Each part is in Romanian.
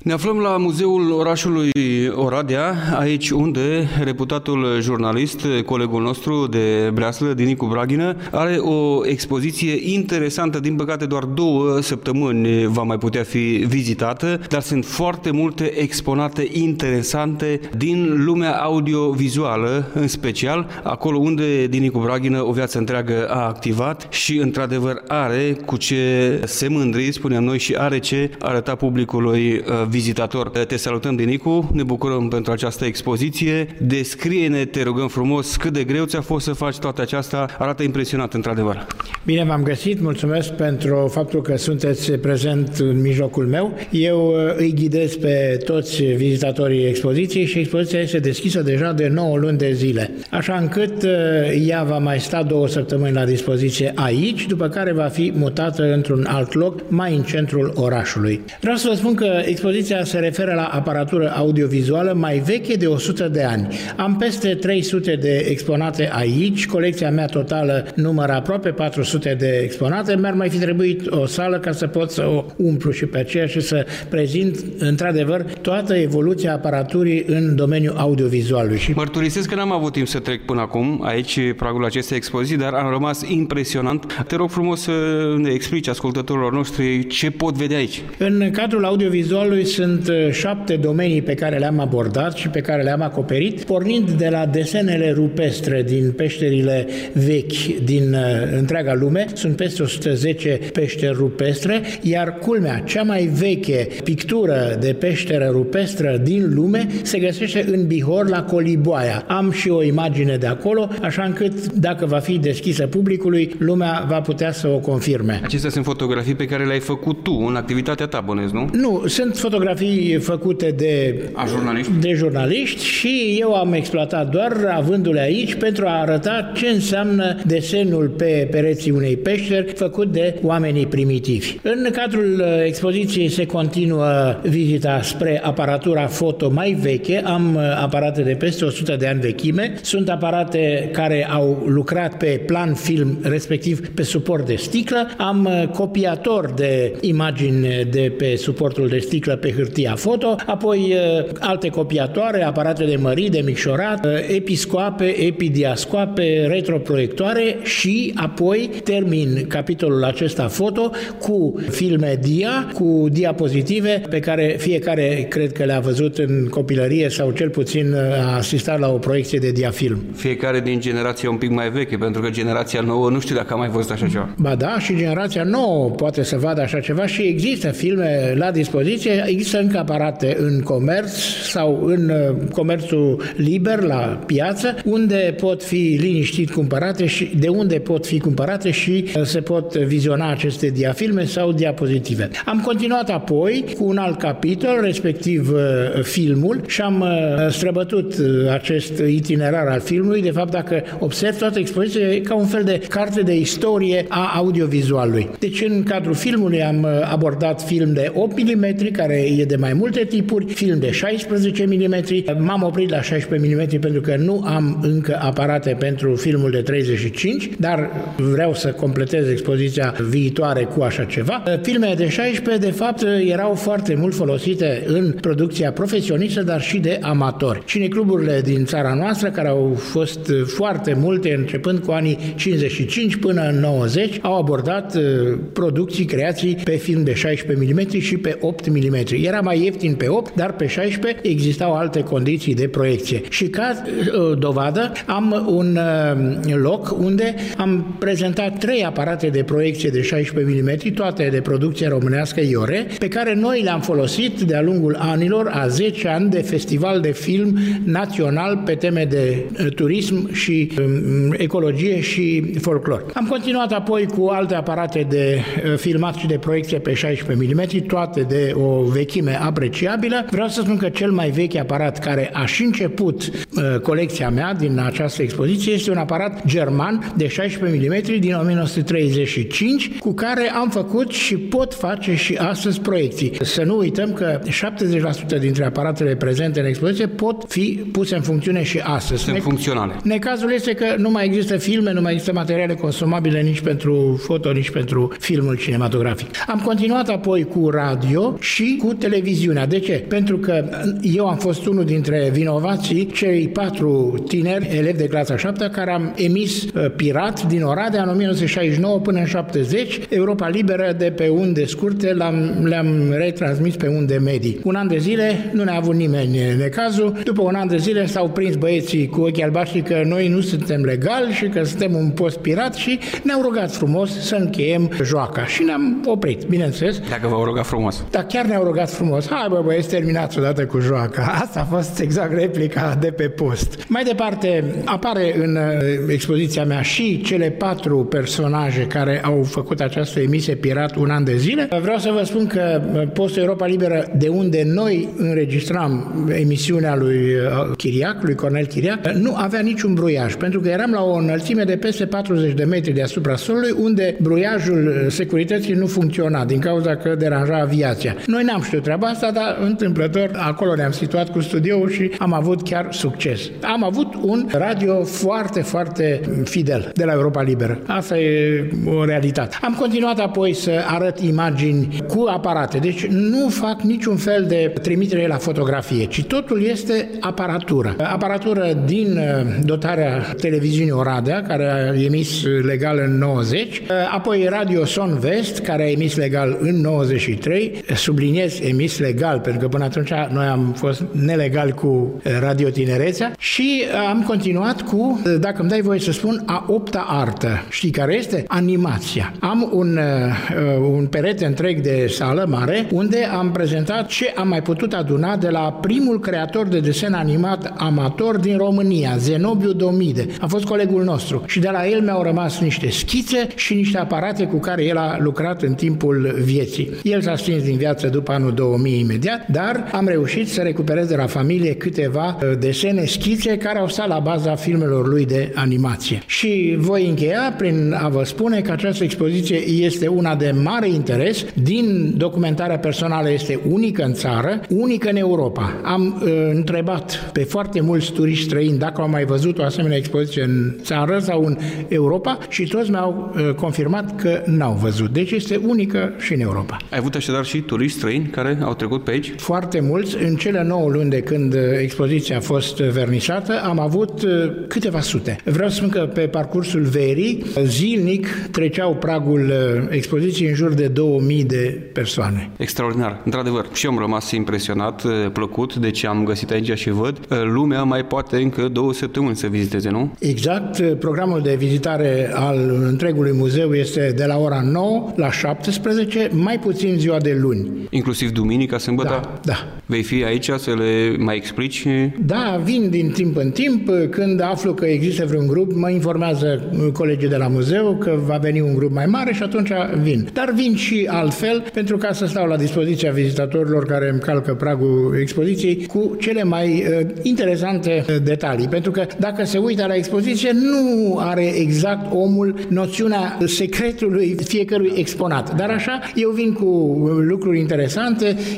Ne aflăm la Muzeul Orașului Oradea, aici unde reputatul jurnalist, colegul nostru de breaslă, Dinicu Braghină, are o expoziție interesantă, din păcate doar două săptămâni va mai putea fi vizitată, dar sunt foarte multe exponate interesante din lumea audiovizuală, în special acolo unde Dinicu Braghină o viață întreagă a activat și într-adevăr are cu ce se mândri, spuneam noi, și are ce arăta publicului uh, vizitator. Te salutăm, Dinicu, ne bucurăm pentru această expoziție. Descrie-ne, te rugăm frumos, cât de greu ți-a fost să faci toată aceasta. Arată impresionat, într-adevăr. Bine v-am găsit, mulțumesc pentru faptul că sunteți prezent în mijlocul meu. Eu uh, îi ghidez pe toți vizitatorii expoziției și expoziția este deschisă deja de 9 luni de zile. Așa încât uh, ea va mai sta două săptămâni la dispoziție aici, după care va fi mutată într-un alt loc, mai în centrul orașului. Vreau să vă spun că expoziția expoziția se referă la aparatură audiovizuală mai veche de 100 de ani. Am peste 300 de exponate aici, colecția mea totală numără aproape 400 de exponate, mi-ar mai fi trebuit o sală ca să pot să o umplu și pe aceea și să prezint într-adevăr toată evoluția aparaturii în domeniul audiovizualului. Și... Mărturisesc că n-am avut timp să trec până acum aici pragul acestei expoziții, dar am rămas impresionant. Te rog frumos să ne explici ascultătorilor noștri ce pot vedea aici. În cadrul audiovizualului sunt uh, șapte domenii pe care le-am abordat și pe care le-am acoperit, pornind de la desenele rupestre din peșterile vechi din uh, întreaga lume. Sunt peste 110 peșteri rupestre, iar culmea, cea mai veche pictură de peșteră rupestră din lume se găsește în Bihor la Coliboaia. Am și o imagine de acolo, așa încât dacă va fi deschisă publicului, lumea va putea să o confirme. Acestea sunt fotografii pe care le-ai făcut tu în activitatea ta, bănesc, nu? Nu, sunt fotografii fotografii făcute de, A jurnaliști? de jurnaliști și eu am exploatat doar avându-le aici pentru a arăta ce înseamnă desenul pe pereții unei peșteri făcut de oamenii primitivi. În cadrul uh, expoziției se continuă vizita spre aparatura foto mai veche. Am uh, aparate de peste 100 de ani vechime. Sunt aparate care au lucrat pe plan film, respectiv pe suport de sticlă. Am uh, copiator de imagini de pe suportul de sticlă pe hârtia foto, apoi uh, alte copiatoare, aparate de mări, de micșorat, uh, episcoape, epidiascoape, retroproiectoare și apoi termin capitolul acesta foto cu filme dia, cu diapozitive pe care fiecare cred că le-a văzut în copilărie sau cel puțin uh, a asistat la o proiecție de diafilm. Fiecare din generația un pic mai veche, pentru că generația nouă nu știu dacă a mai văzut așa ceva. Ba da, și generația nouă poate să vadă așa ceva și există filme la dispoziție există încă aparate în comerț sau în uh, comerțul liber la piață, unde pot fi liniștit cumpărate și de unde pot fi cumpărate și uh, se pot viziona aceste diafilme sau diapozitive. Am continuat apoi cu un alt capitol, respectiv uh, filmul și am străbătut acest itinerar al filmului. De fapt, dacă observ toată expoziția, e ca un fel de carte de istorie a audiovizualului. Deci, în cadrul filmului am abordat film de 8 mm, care e de mai multe tipuri, film de 16 mm. M-am oprit la 16 mm pentru că nu am încă aparate pentru filmul de 35, dar vreau să completez expoziția viitoare cu așa ceva. Filmele de 16, de fapt, erau foarte mult folosite în producția profesionistă, dar și de amatori. Cinecluburile din țara noastră, care au fost foarte multe, începând cu anii 55 până în 90, au abordat uh, producții, creații pe film de 16 mm și pe 8 mm. Era mai ieftin pe 8, dar pe 16 existau alte condiții de proiecție. Și ca uh, dovadă am un uh, loc unde am prezentat trei aparate de proiecție de 16 mm, toate de producție românească Iore, pe care noi le-am folosit de-a lungul anilor, a 10 ani de festival de film național pe teme de uh, turism și um, ecologie și folclor. Am continuat apoi cu alte aparate de filmat și de proiecție pe 16 mm, toate de o vechime apreciabilă. Vreau să spun că cel mai vechi aparat care a și început uh, colecția mea din această expoziție este un aparat german de 16 mm din 1935 cu care am făcut și pot face și astăzi proiecții. Să nu uităm că 70% dintre aparatele prezente în expoziție pot fi puse în funcțiune și astăzi. Sunt ne- funcționale. Necazul este că nu mai există filme, nu mai există materiale consumabile nici pentru foto, nici pentru filmul cinematografic. Am continuat apoi cu radio și cu cu televiziunea. De ce? Pentru că eu am fost unul dintre vinovații cei patru tineri, elevi de clasa 7, care am emis uh, pirat din Oradea în 1969 până în 70, Europa Liberă de pe unde scurte le-am, le-am retransmis pe unde medii. Un an de zile nu ne-a avut nimeni necazul. După un an de zile s-au prins băieții cu ochii albaștri că noi nu suntem legali și că suntem un post pirat și ne-au rugat frumos să încheiem joaca. Și ne-am oprit, bineînțeles. Dacă v-au rugat frumos. Da, chiar ne-au rugat frumos. Hai bă, băieți, terminați odată cu joaca. Asta a fost exact replica de pe post. Mai departe, apare în uh, expoziția mea și cele patru personaje care au făcut această emisie Pirat un an de zile. Vreau să vă spun că uh, postul Europa Liberă, de unde noi înregistram emisiunea lui uh, Chiriac, lui Cornel Chiriac, nu avea niciun bruiaj, pentru că eram la o înălțime de peste 40 de metri deasupra solului, unde bruiajul securității nu funcționa din cauza că deranja aviația. Noi n-am știut treaba asta, dar întâmplător acolo ne-am situat cu studioul și am avut chiar succes. Am avut un radio foarte, foarte fidel de la Europa Liberă. Asta e o realitate. Am continuat apoi să arăt imagini cu aparate, deci nu fac niciun fel de trimitere la fotografie, ci totul este aparatură. Aparatură din uh, dotarea televiziunii Oradea, care a emis legal în 90, uh, apoi Radio Son Vest, care a emis legal în 93, subliniez emis legal, pentru că până atunci noi am fost nelegal cu Radio Tinerețea și uh, am continuat cu, dacă îmi dai voie să spun, a opta artă. Știi care este? Animația. Am un, un perete întreg de sală mare unde am prezentat ce am mai putut aduna de la primul creator de desen animat amator din România, Zenobiu Domide. A fost colegul nostru și de la el mi-au rămas niște schițe și niște aparate cu care el a lucrat în timpul vieții. El s-a stins din viață după anul 2000 imediat, dar am reușit să recuperez de la familie câteva uh, desene, schițe care au stat la baza filmelor lui de animație. Și voi încheia prin a vă spune că această expoziție este una de mare interes. Din documentarea personală este unică în țară, unică în Europa. Am uh, întrebat pe foarte mulți turiști străini dacă au mai văzut o asemenea expoziție în țară sau în Europa și toți mi-au uh, confirmat că n-au văzut. Deci este unică și în Europa. Ai avut așadar și turiști străini care au trecut pe aici? Foarte mulți. În cele 9 luni de când uh, expoziția a fost vernisată, am avut uh, câteva sute. Vreau să spun că pe parcursul verii, zilnic treceau pragul uh, expoziției în jur de 2000 de persoane. Extraordinar. Într-adevăr, și eu am rămas impresionat, plăcut de ce am găsit aici și văd. Lumea mai poate încă două săptămâni să viziteze, nu? Exact. Programul de vizitare al întregului muzeu este de la ora 9 la 17, mai puțin ziua de luni. Inclusiv duminica, sâmbătă? Da, da. Vei fi aici să le mai explici? Da, vin din timp în timp. Când aflu că există vreun grup, mă informează colegii de la muzeu că va veni un grup mai mare și atunci vin. Dar vin și altfel pentru ca să stau la dispoziția vizitatorilor care îmi calcă pragul expoziției cu cele mai uh, interesante detalii. Pentru că dacă se uită la expoziție, nu are exact omul noțiunea secretului fiecărui exponat. Dar așa, eu vin cu lucruri interesante,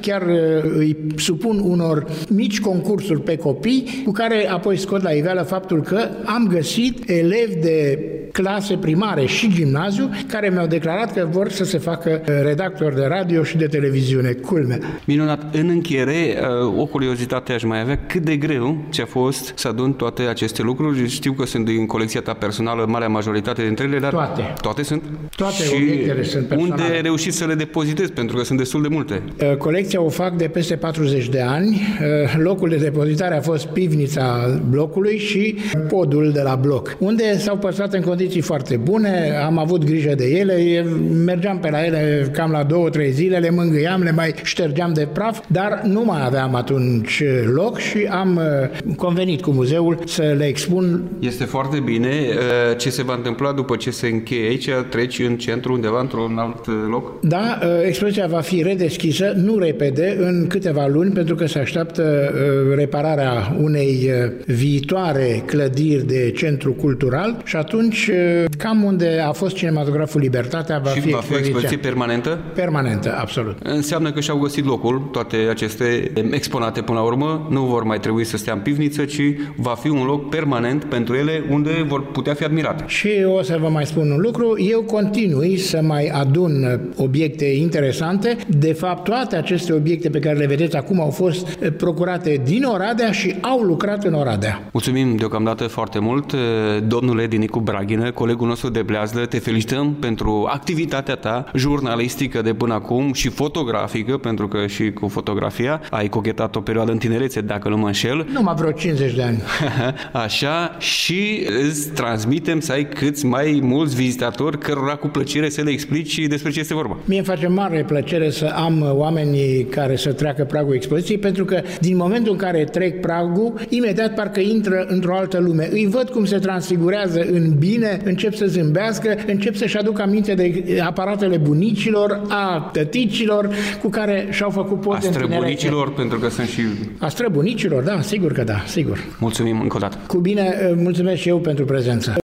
chiar uh, îi supun unor mici concursuri pe copii, cu care apoi scot la iveală faptul că am găsit elevi de clase primare și gimnaziu care mi-au declarat că vor să se facă uh, redactor de radio și de televiziune. Culme. Minunat. În încheiere, uh, o curiozitate aș mai avea. Cât de greu ți-a fost să adun toate aceste lucruri? Știu că sunt din colecția ta personală, marea majoritate dintre ele, dar toate. Toate sunt? Toate și obiectele sunt personale. unde ai reușit să le depozitezi? Pentru că sunt destul de multe. Uh, colecția o fac de peste 40 de ani. Locul de depozitare a fost pivnița blocului și podul de la bloc, unde s-au păstrat în condiții foarte bune, am avut grijă de ele, mergeam pe la ele cam la două, trei zile, le mângâiam, le mai ștergeam de praf, dar nu mai aveam atunci loc și am uh, convenit cu muzeul să le expun. Este foarte bine. Uh, ce se va întâmpla după ce se încheie aici? Treci în centru undeva, într-un alt loc? Da, uh, expoziția va fi redeschisă, nu repede, în câteva luni, pentru că se așteaptă repararea unei viitoare clădiri de centru cultural și atunci atunci, cam unde a fost cinematograful Libertatea, va și fi va fi o expoziție permanentă? Permanentă, absolut. Înseamnă că și-au găsit locul, toate aceste exponate până la urmă, nu vor mai trebui să stea în pivniță, ci va fi un loc permanent pentru ele unde vor putea fi admirate. Și o să vă mai spun un lucru, eu continui să mai adun obiecte interesante. De fapt, toate aceste obiecte pe care le vedeți acum au fost procurate din Oradea și au lucrat în Oradea. Mulțumim deocamdată foarte mult, domnule Dinicu Braghină, colegul nostru de Bleazlă, te felicităm pentru activitatea ta jurnalistică de până acum și fotografică, pentru că și cu fotografia ai cochetat o perioadă în tinerețe, dacă nu mă înșel. Numai vreo 50 de ani. Așa, și îți transmitem să ai câți mai mulți vizitatori cărora cu plăcere să le explici despre ce este vorba. Mie îmi face mare plăcere să am oamenii care să treacă pragul expoziției, pentru că din momentul în care trec pragul, imediat parcă intră într-o altă lume. Îi văd cum se transfigurează în bine, încep să zâmbească, încep să-și aducă aminte de aparatele bunicilor, a tăticilor cu care și-au făcut poze A străbunicilor, pentru că sunt și... A străbunicilor, da, sigur că da, sigur. Mulțumim încă o dată. Cu bine, mulțumesc și eu pentru prezență.